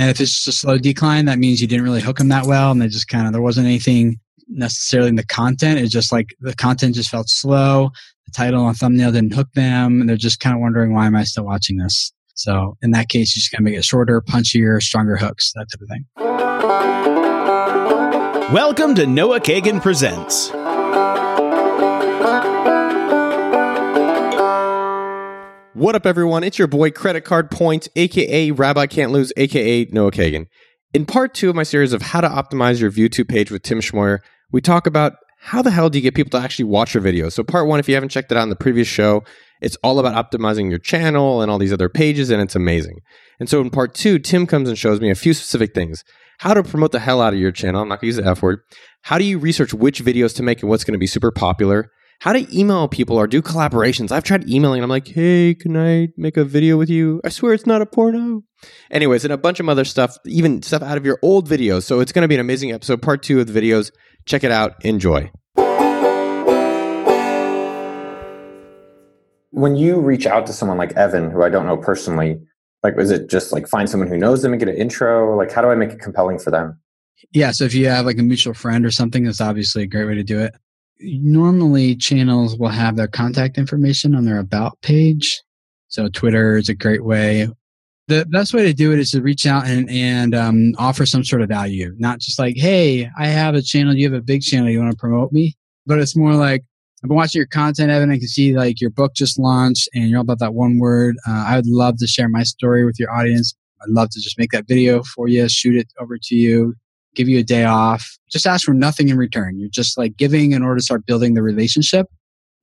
And if it's just a slow decline, that means you didn't really hook them that well, and they just kind of there wasn't anything necessarily in the content. It's just like the content just felt slow. The title and thumbnail didn't hook them, and they're just kind of wondering why am I still watching this. So in that case, you just gotta make it shorter, punchier, stronger hooks, that type of thing. Welcome to Noah Kagan Presents. What up, everyone? It's your boy Credit Card Points, aka Rabbi Can't Lose, aka Noah Kagan. In part two of my series of How to Optimize Your YouTube Page with Tim Schmoyer, we talk about how the hell do you get people to actually watch your videos. So, part one, if you haven't checked it out in the previous show, it's all about optimizing your channel and all these other pages, and it's amazing. And so, in part two, Tim comes and shows me a few specific things how to promote the hell out of your channel. I'm not going to use the F word. How do you research which videos to make and what's going to be super popular? How to email people or do collaborations. I've tried emailing. I'm like, hey, can I make a video with you? I swear it's not a porno. Anyways, and a bunch of other stuff, even stuff out of your old videos. So it's going to be an amazing episode, part two of the videos. Check it out. Enjoy. When you reach out to someone like Evan, who I don't know personally, like, is it just like find someone who knows them and get an intro? Like, how do I make it compelling for them? Yeah. So if you have like a mutual friend or something, that's obviously a great way to do it normally channels will have their contact information on their about page. So Twitter is a great way. The best way to do it is to reach out and, and um, offer some sort of value, not just like, hey, I have a channel, you have a big channel, you want to promote me? But it's more like, I've been watching your content, Evan. I can see like your book just launched and you're all about that one word. Uh, I would love to share my story with your audience. I'd love to just make that video for you, shoot it over to you, give you a day off, just ask for nothing in return. You're just like giving in order to start building the relationship.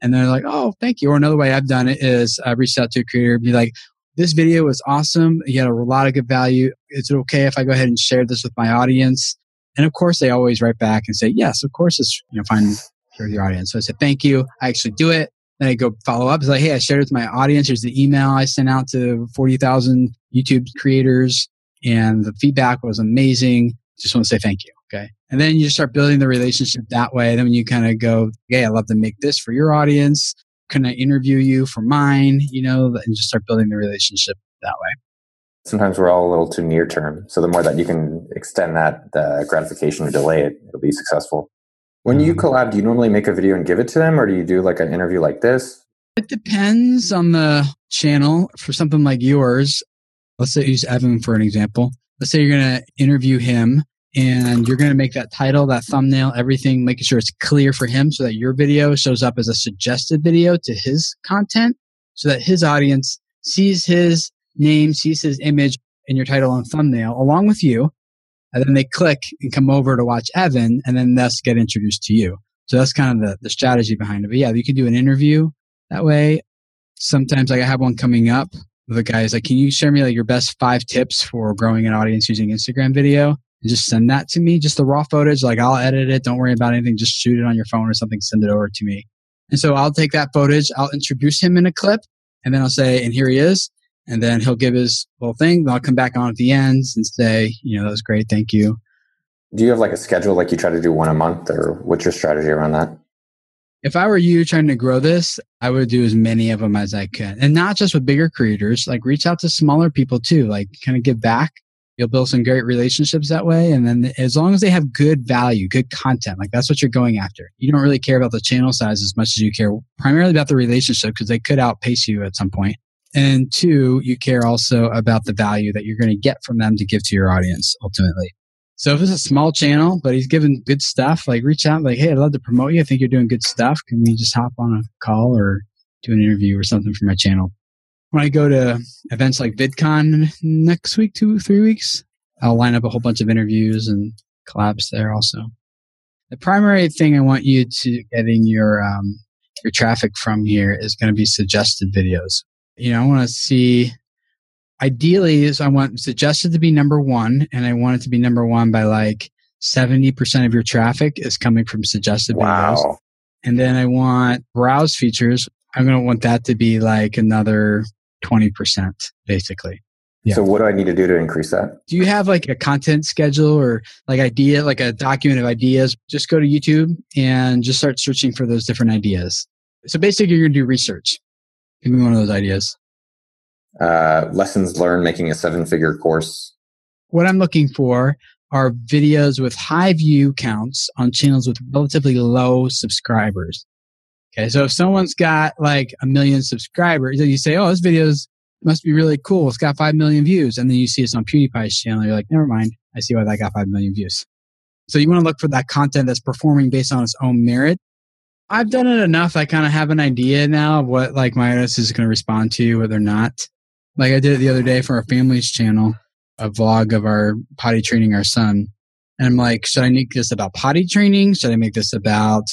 And they're like, oh, thank you. Or another way I've done it is I reached out to a creator, be like, this video was awesome. You had a lot of good value. Is it okay if I go ahead and share this with my audience? And of course, they always write back and say, yes, of course, it's you know fine for your audience. So I said, thank you. I actually do it. Then I go follow up. It's like, hey, I shared it with my audience. Here's the email I sent out to 40,000 YouTube creators, and the feedback was amazing. Just want to say thank you. Okay. And then you start building the relationship that way. Then you kind of go, Hey, I love to make this for your audience. Can I interview you for mine? You know, and just start building the relationship that way. Sometimes we're all a little too near term. So the more that you can extend that the gratification or delay it, it'll be successful. When you mm-hmm. collab, do you normally make a video and give it to them or do you do like an interview like this? It depends on the channel. For something like yours, let's say use Evan for an example. Let's say you're going to interview him and you're going to make that title, that thumbnail, everything, making sure it's clear for him so that your video shows up as a suggested video to his content so that his audience sees his name, sees his image in your title and thumbnail along with you. And then they click and come over to watch Evan and then thus get introduced to you. So that's kind of the, the strategy behind it. But yeah, you can do an interview that way. Sometimes like I have one coming up. The guy is like, can you share me like your best five tips for growing an audience using Instagram video? and just send that to me, just the raw footage. Like I'll edit it. Don't worry about anything. Just shoot it on your phone or something. Send it over to me. And so I'll take that footage. I'll introduce him in a clip and then I'll say, and here he is. And then he'll give his little thing. Then I'll come back on at the end and say, you know, that was great. Thank you. Do you have like a schedule, like you try to do one a month or what's your strategy around that? If I were you trying to grow this, I would do as many of them as I could. And not just with bigger creators, like reach out to smaller people too, like kind of give back You'll build some great relationships that way. And then as long as they have good value, good content, like that's what you're going after. You don't really care about the channel size as much as you care primarily about the relationship because they could outpace you at some point. And two, you care also about the value that you're going to get from them to give to your audience ultimately. So if it's a small channel, but he's giving good stuff, like reach out, like, hey, I'd love to promote you. I think you're doing good stuff. Can we just hop on a call or do an interview or something for my channel? when I go to events like VidCon next week, two, three weeks, I'll line up a whole bunch of interviews and collabs there also. The primary thing I want you to getting your, um, your traffic from here is going to be suggested videos. You know, I want to see, ideally is I want suggested to be number one and I want it to be number one by like 70% of your traffic is coming from suggested wow. videos. And then I want browse features. I'm going to want that to be like another 20% basically. Yeah. So what do I need to do to increase that? Do you have like a content schedule or like idea, like a document of ideas? Just go to YouTube and just start searching for those different ideas. So basically you're going to do research. Give me one of those ideas. Uh, lessons learned making a seven figure course what I'm looking for are videos with high view counts on channels with relatively low subscribers. Okay. So if someone's got like a million subscribers, you say, Oh, this video must be really cool. It's got 5 million views. And then you see it's on PewDiePie's channel. You're like, never mind. I see why that got 5 million views. So you want to look for that content that's performing based on its own merit. I've done it enough. I kind of have an idea now of what like my audience is going to respond to, whether or not. Like I did it the other day for our family's channel, a vlog of our potty training our son. And I'm like, should I make this about potty training? Should I make this about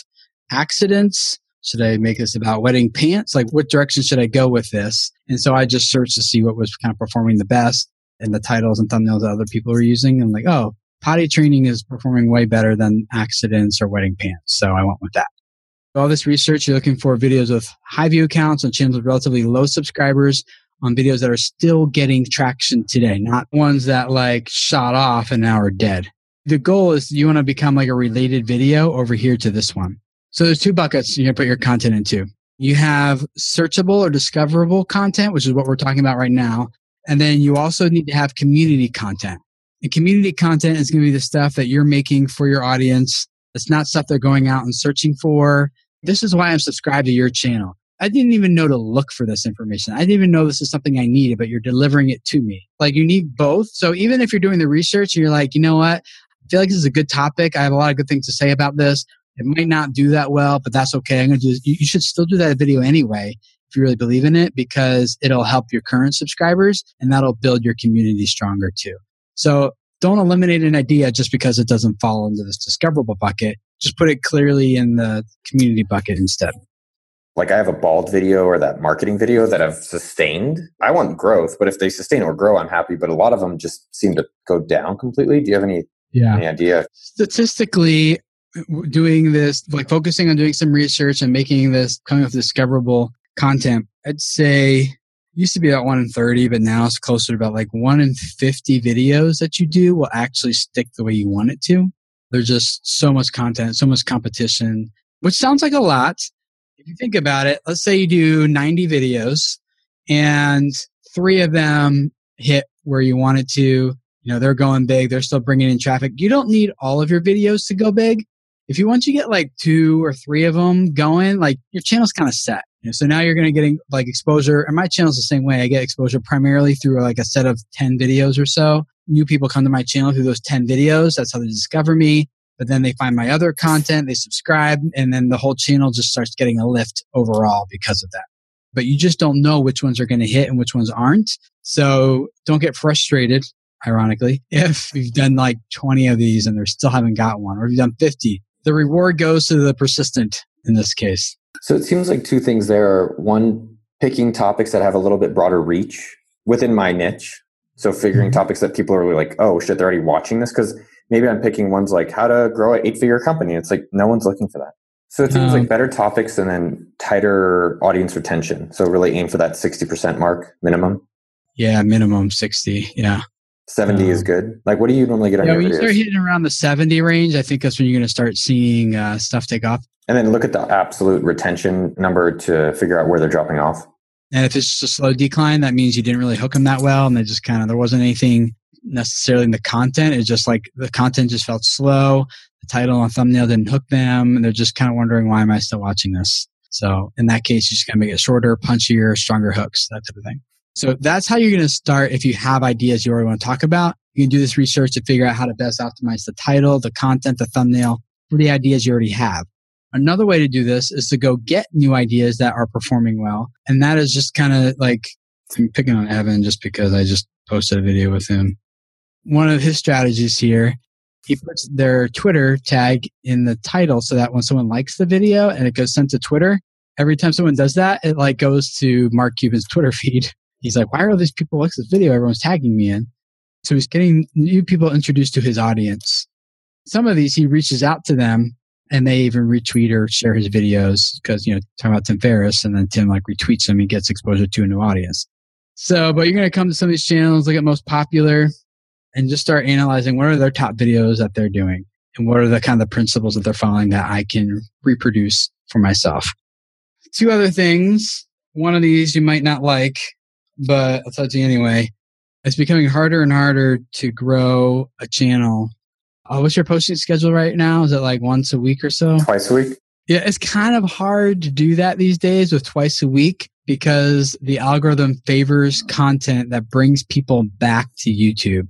accidents? Should I make this about wedding pants? Like, what direction should I go with this? And so I just searched to see what was kind of performing the best and the titles and thumbnails that other people are using. And like, oh, potty training is performing way better than accidents or wedding pants. So I went with that. All this research, you're looking for videos with high view counts on channels with relatively low subscribers on videos that are still getting traction today, not ones that like shot off and now are dead. The goal is you want to become like a related video over here to this one. So there's two buckets you're going to put your content into. You have searchable or discoverable content, which is what we're talking about right now. And then you also need to have community content. And community content is going to be the stuff that you're making for your audience. It's not stuff they're going out and searching for. This is why I'm subscribed to your channel. I didn't even know to look for this information. I didn't even know this is something I needed, but you're delivering it to me. Like you need both. So even if you're doing the research and you're like, you know what? I feel like this is a good topic. I have a lot of good things to say about this. It might not do that well, but that's okay. I'm going to do, you, you should still do that video anyway if you really believe in it because it'll help your current subscribers and that'll build your community stronger too. So don't eliminate an idea just because it doesn't fall into this discoverable bucket. Just put it clearly in the community bucket instead. Like I have a bald video or that marketing video that I've sustained. I want growth, but if they sustain or grow, I'm happy. But a lot of them just seem to go down completely. Do you have any, yeah. any idea? Statistically, doing this, like focusing on doing some research and making this coming up with discoverable content, I'd say used to be about one in 30, but now it's closer to about like one in 50 videos that you do will actually stick the way you want it to. There's just so much content, so much competition, which sounds like a lot. If you think about it, let's say you do 90 videos and three of them hit where you want it to. You know, they're going big. They're still bringing in traffic. You don't need all of your videos to go big if you once you get like two or three of them going, like your channel's kind of set. You know, so now you're going to getting like exposure, and my channel's the same way. I get exposure primarily through like a set of ten videos or so. New people come to my channel through those ten videos. That's how they discover me. But then they find my other content, they subscribe, and then the whole channel just starts getting a lift overall because of that. But you just don't know which ones are going to hit and which ones aren't. So don't get frustrated ironically, if you've done like 20 of these and they still haven't got one, or if you've done 50 the reward goes to the persistent in this case. So it seems like two things there are one, picking topics that have a little bit broader reach within my niche. So figuring mm-hmm. topics that people are really like, oh shit, they're already watching this. Cause maybe I'm picking ones like how to grow an eight figure company. It's like no one's looking for that. So it seems um, like better topics and then tighter audience retention. So really aim for that 60% mark minimum. Yeah, minimum 60. Yeah. 70 um, is good. Like, what do you normally get on yeah, your when videos? you start hitting around the 70 range, I think that's when you're going to start seeing uh, stuff take off. And then look at the absolute retention number to figure out where they're dropping off. And if it's just a slow decline, that means you didn't really hook them that well. And they just kind of, there wasn't anything necessarily in the content. It's just like the content just felt slow. The title and thumbnail didn't hook them. And they're just kind of wondering, why am I still watching this? So in that case, you just got to make it shorter, punchier, stronger hooks, that type of thing. So that's how you're going to start if you have ideas you already want to talk about. You can do this research to figure out how to best optimize the title, the content, the thumbnail for the ideas you already have. Another way to do this is to go get new ideas that are performing well. And that is just kind of like, I'm picking on Evan just because I just posted a video with him. One of his strategies here, he puts their Twitter tag in the title so that when someone likes the video and it goes sent to Twitter, every time someone does that, it like goes to Mark Cuban's Twitter feed he's like, why are all these people watching this video? Everyone's tagging me in. So he's getting new people introduced to his audience. Some of these, he reaches out to them and they even retweet or share his videos because, you know, talking about Tim Ferriss and then Tim like retweets them. He gets exposure to a new audience. So, but you're going to come to some of these channels, look at most popular and just start analyzing what are their top videos that they're doing and what are the kind of the principles that they're following that I can reproduce for myself. Two other things. One of these you might not like but I'll tell you anyway. It's becoming harder and harder to grow a channel. Uh, what's your posting schedule right now? Is it like once a week or so? Twice a week. Yeah, it's kind of hard to do that these days with twice a week because the algorithm favors content that brings people back to YouTube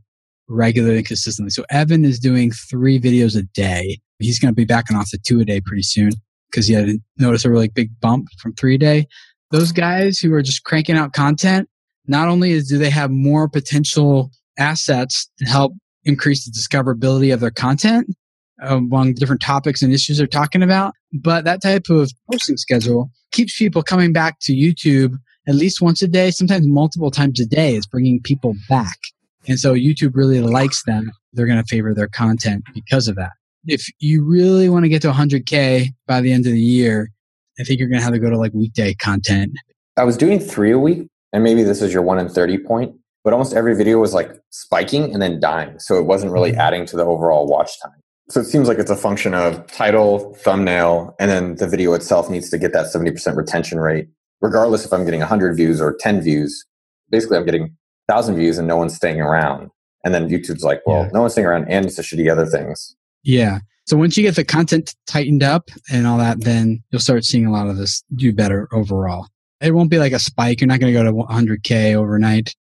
regularly consistently. So Evan is doing three videos a day. He's going to be backing off to two a day pretty soon because he had noticed a really big bump from three a day. Those guys who are just cranking out content, not only is, do they have more potential assets to help increase the discoverability of their content uh, among different topics and issues they're talking about, but that type of posting schedule keeps people coming back to YouTube at least once a day, sometimes multiple times a day. It's bringing people back. And so YouTube really likes them. They're going to favor their content because of that. If you really want to get to 100K by the end of the year, I think you're going to have to go to like weekday content. I was doing three a week, and maybe this is your one in 30 point, but almost every video was like spiking and then dying. So it wasn't really mm-hmm. adding to the overall watch time. So it seems like it's a function of title, thumbnail, and then the video itself needs to get that 70% retention rate, regardless if I'm getting 100 views or 10 views. Basically, I'm getting 1,000 views and no one's staying around. And then YouTube's like, well, yeah. no one's staying around and it's a shitty other things. Yeah. So once you get the content tightened up and all that, then you'll start seeing a lot of this do better overall. It won't be like a spike. You're not going to go to 100K overnight.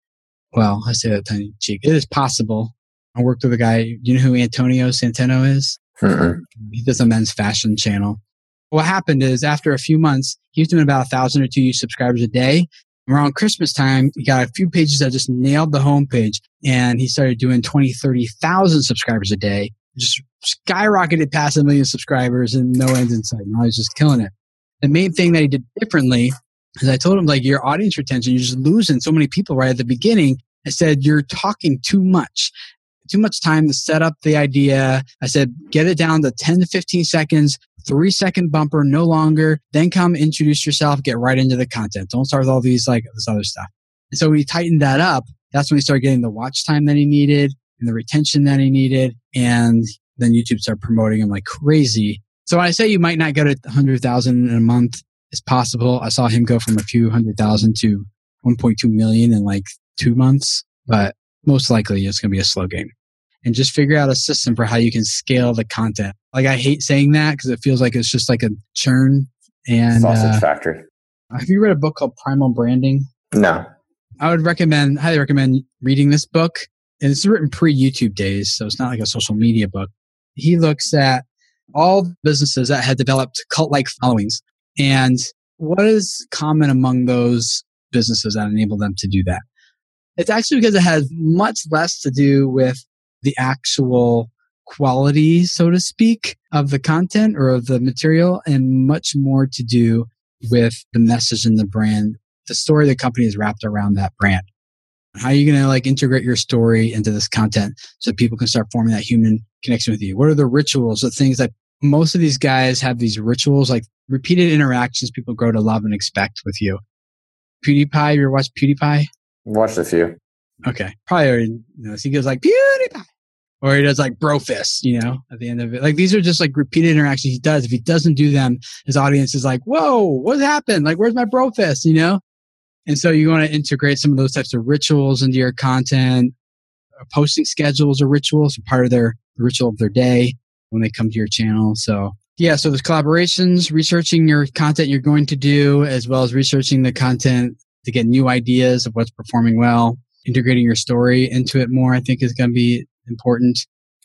Well, I say that tongue cheek. It is possible. I worked with a guy. You know who Antonio Centeno is? Mm-mm. He does a men's fashion channel. What happened is after a few months, he was doing about a thousand or two subscribers a day. Around Christmas time, he got a few pages that just nailed the homepage and he started doing 20, 30,000 subscribers a day. Just skyrocketed past a million subscribers and no end in sight. I was just killing it. The main thing that he did differently is I told him like your audience retention, you're just losing so many people right at the beginning. I said, you're talking too much too much time to set up the idea. I said, get it down to 10 to 15 seconds, three second bumper, no longer. Then come introduce yourself, get right into the content. Don't start with all these, like this other stuff. And so we tightened that up. That's when we started getting the watch time that he needed and the retention that he needed. And then YouTube started promoting him like crazy. So when I say you might not go to 100,000 in a month, it's possible. I saw him go from a few hundred thousand to 1.2 million in like two months, but most likely it's going to be a slow game. And just figure out a system for how you can scale the content. Like I hate saying that because it feels like it's just like a churn and sausage uh, factory. Have you read a book called Primal Branding? No. I would recommend, highly recommend reading this book. And it's written pre YouTube days, so it's not like a social media book. He looks at all businesses that had developed cult like followings and what is common among those businesses that enable them to do that. It's actually because it has much less to do with the actual quality, so to speak, of the content or of the material and much more to do with the message and the brand, the story the company is wrapped around that brand. How are you going to like integrate your story into this content so people can start forming that human connection with you? What are the rituals, the things that most of these guys have these rituals, like repeated interactions people grow to love and expect with you. PewDiePie, you ever watched PewDiePie? Watched a few. Okay. Probably already knows. He goes like, PewDiePie. Or he does like bro fist, you know, at the end of it. Like these are just like repeated interactions he does. If he doesn't do them, his audience is like, whoa, what happened? Like, where's my bro fist, you know? And so you want to integrate some of those types of rituals into your content. Uh, posting schedules or rituals part of their ritual of their day when they come to your channel. So yeah, so there's collaborations, researching your content you're going to do, as well as researching the content to get new ideas of what's performing well. Integrating your story into it more, I think, is going to be important.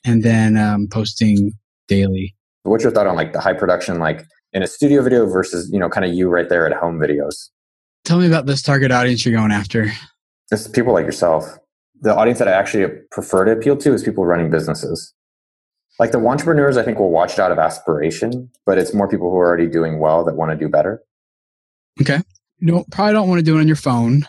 And then um, posting daily. What's your thought on like the high production, like in a studio video versus you know, kind of you right there at home videos? Tell me about this target audience you're going after. It's people like yourself. The audience that I actually prefer to appeal to is people running businesses. Like the entrepreneurs, I think will watch it out of aspiration, but it's more people who are already doing well that want to do better. Okay. You don't, probably don't want to do it on your phone.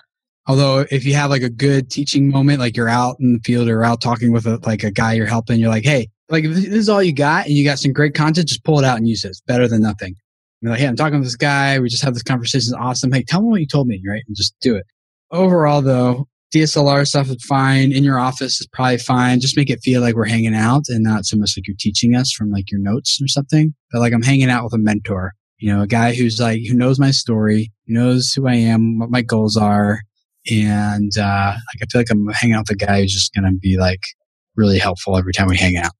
Although if you have like a good teaching moment, like you're out in the field or out talking with a, like a guy you're helping, you're like, hey, like this is all you got and you got some great content, just pull it out and use it. It's better than nothing. You're like, hey, I'm talking to this guy. We just had this conversation. It's awesome. Hey, tell me what you told me, right? And just do it. Overall, though, DSLR stuff is fine. In your office is probably fine. Just make it feel like we're hanging out and not so much like you're teaching us from like your notes or something. But like I'm hanging out with a mentor, you know, a guy who's like, who knows my story, knows who I am, what my goals are, And uh, like I feel like I'm hanging out with a guy who's just going to be like really helpful every time we hang out.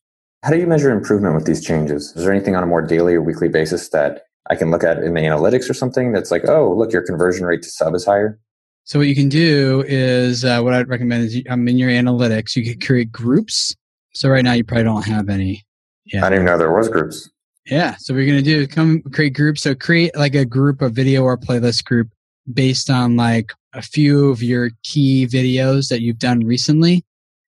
How do you measure improvement with these changes? Is there anything on a more daily or weekly basis that I can look at in the analytics or something that's like, oh, look, your conversion rate to sub is higher? So what you can do is uh, what I'd recommend is I'm um, in your analytics. You can create groups. So right now you probably don't have any. Yeah. I didn't even know there was groups. Yeah. So what you're gonna do come create groups. So create like a group, a video or playlist group based on like a few of your key videos that you've done recently,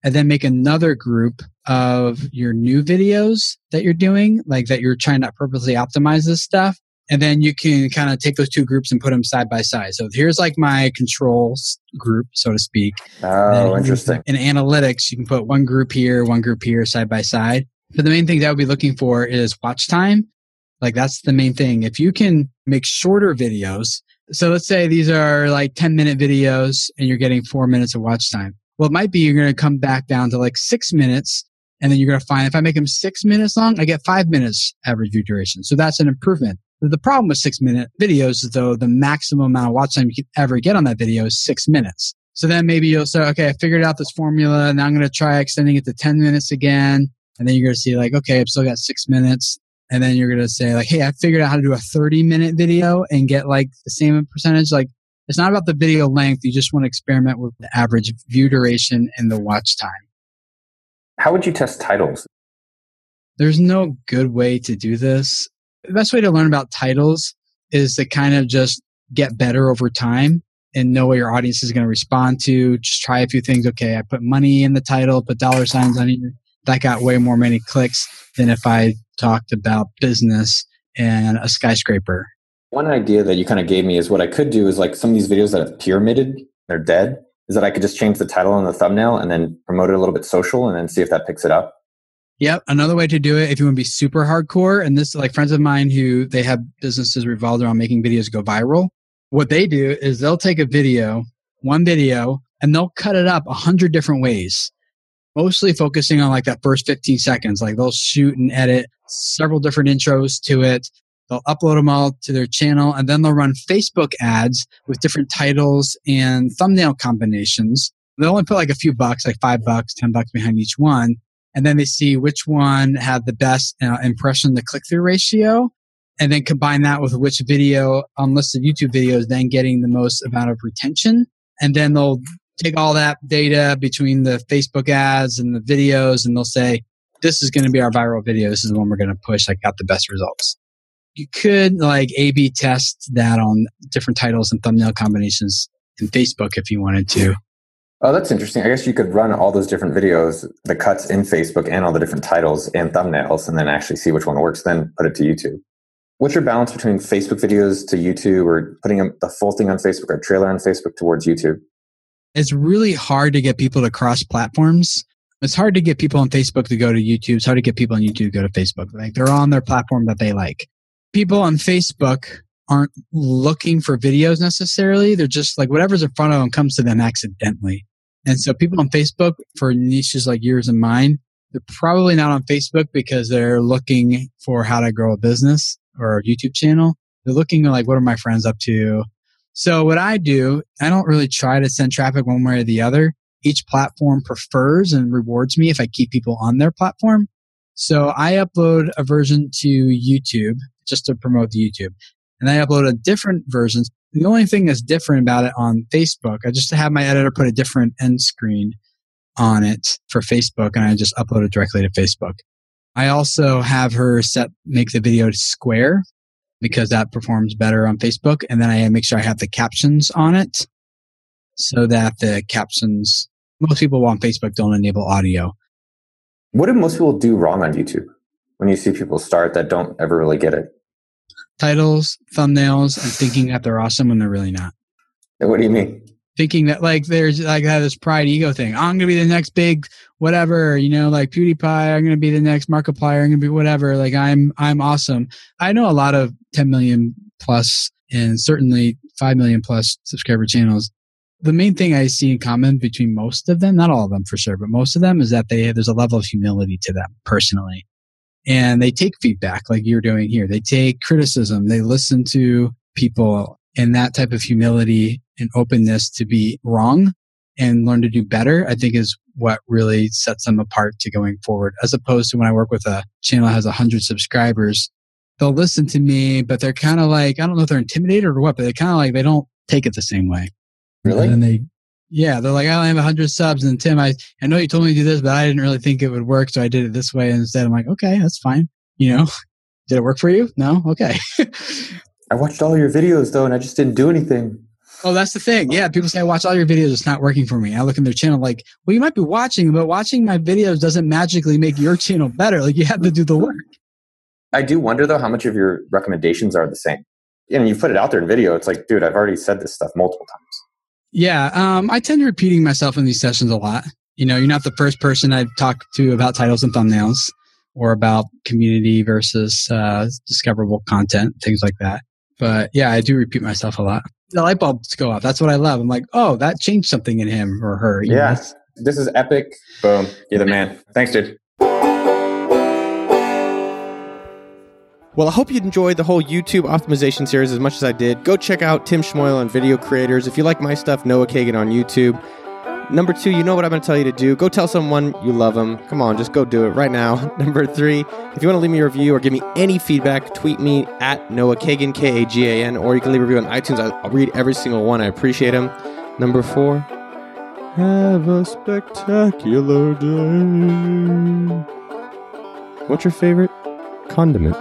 and then make another group of your new videos that you're doing, like that you're trying to purposely optimize this stuff. And then you can kind of take those two groups and put them side by side. So here's like my controls group, so to speak. Oh, interesting. In analytics, you can put one group here, one group here, side by side. But the main thing that I would be looking for is watch time. Like that's the main thing. If you can make shorter videos, so let's say these are like 10 minute videos and you're getting four minutes of watch time. Well, it might be you're going to come back down to like six minutes and then you're going to find if I make them six minutes long, I get five minutes average view duration. So that's an improvement. The problem with six minute videos is though the maximum amount of watch time you can ever get on that video is six minutes. So then maybe you'll say, okay, I figured out this formula. Now I'm going to try extending it to 10 minutes again. And then you're going to see like, okay, I've still got six minutes. And then you're going to say like, hey, I figured out how to do a 30 minute video and get like the same percentage. Like it's not about the video length. You just want to experiment with the average view duration and the watch time. How would you test titles? There's no good way to do this the best way to learn about titles is to kind of just get better over time and know what your audience is going to respond to. Just try a few things. Okay, I put money in the title, put dollar signs on it. That got way more many clicks than if I talked about business and a skyscraper. One idea that you kind of gave me is what I could do is like some of these videos that have pyramided, they're dead, is that I could just change the title and the thumbnail and then promote it a little bit social and then see if that picks it up. Yep. Another way to do it, if you want to be super hardcore, and this like friends of mine who they have businesses revolved around making videos go viral. What they do is they'll take a video, one video, and they'll cut it up a hundred different ways, mostly focusing on like that first 15 seconds. Like they'll shoot and edit several different intros to it. They'll upload them all to their channel and then they'll run Facebook ads with different titles and thumbnail combinations. They'll only put like a few bucks, like five bucks, 10 bucks behind each one and then they see which one had the best uh, impression to click through ratio and then combine that with which video on listed YouTube videos then getting the most amount of retention. And then they'll take all that data between the Facebook ads and the videos and they'll say, this is going to be our viral video. This is the one we're going to push I got the best results. You could like A B test that on different titles and thumbnail combinations in Facebook if you wanted to. Oh, that's interesting. I guess you could run all those different videos, the cuts in Facebook and all the different titles and thumbnails, and then actually see which one works, then put it to YouTube. What's your balance between Facebook videos to YouTube or putting the full thing on Facebook or trailer on Facebook towards YouTube? It's really hard to get people to cross platforms. It's hard to get people on Facebook to go to YouTube. It's hard to get people on YouTube to go to Facebook. Like they're on their platform that they like. People on Facebook aren't looking for videos necessarily. They're just like whatever's in front of them comes to them accidentally. And so people on Facebook for niches like yours and mine, they're probably not on Facebook because they're looking for how to grow a business or a YouTube channel. They're looking like, what are my friends up to? So what I do, I don't really try to send traffic one way or the other. Each platform prefers and rewards me if I keep people on their platform. So I upload a version to YouTube just to promote the YouTube. And I upload a different version the only thing that's different about it on Facebook, I just have my editor put a different end screen on it for Facebook and I just upload it directly to Facebook. I also have her set, make the video square because that performs better on Facebook. And then I make sure I have the captions on it so that the captions, most people on Facebook don't enable audio. What do most people do wrong on YouTube when you see people start that don't ever really get it? titles, thumbnails, and thinking that they're awesome when they're really not. What do you mean? Thinking that like there's like have this pride ego thing. I'm gonna be the next big whatever, you know, like PewDiePie. I'm gonna be the next Markiplier. I'm gonna be whatever. Like I'm I'm awesome. I know a lot of 10 million plus and certainly 5 million plus subscriber channels. The main thing I see in common between most of them, not all of them for sure, but most of them is that they there's a level of humility to them personally and they take feedback like you're doing here. They take criticism. They listen to people and that type of humility and openness to be wrong and learn to do better, I think is what really sets them apart to going forward. As opposed to when I work with a channel that has a hundred subscribers, they'll listen to me, but they're kind of like, I don't know if they're intimidated or what, but they're kind of like, they don't take it the same way. Really? And then they, yeah, they're like, I only have 100 subs. And Tim, I, I know you told me to do this, but I didn't really think it would work. So I did it this way instead. I'm like, okay, that's fine. You know, did it work for you? No? Okay. I watched all your videos though, and I just didn't do anything. oh, that's the thing. Yeah. People say, I watch all your videos. It's not working for me. I look in their channel like, well, you might be watching, but watching my videos doesn't magically make your channel better. Like you have to do the work. I do wonder though how much of your recommendations are the same. You know, you put it out there in video. It's like, dude, I've already said this stuff multiple times. Yeah, um, I tend to repeating myself in these sessions a lot. You know, you're not the first person I've talked to about titles and thumbnails or about community versus uh, discoverable content, things like that. But yeah, I do repeat myself a lot. The light bulbs go off. That's what I love. I'm like, oh, that changed something in him or her. you know? Yeah. This is epic. Boom. You're the man. Thanks, dude. Well, I hope you enjoyed the whole YouTube optimization series as much as I did. Go check out Tim Schmoyer on Video Creators. If you like my stuff, Noah Kagan on YouTube. Number two, you know what I'm going to tell you to do. Go tell someone you love them. Come on, just go do it right now. Number three, if you want to leave me a review or give me any feedback, tweet me at Noah Kagan, K A G A N, or you can leave a review on iTunes. I'll read every single one. I appreciate them. Number four, have a spectacular day. What's your favorite condiment?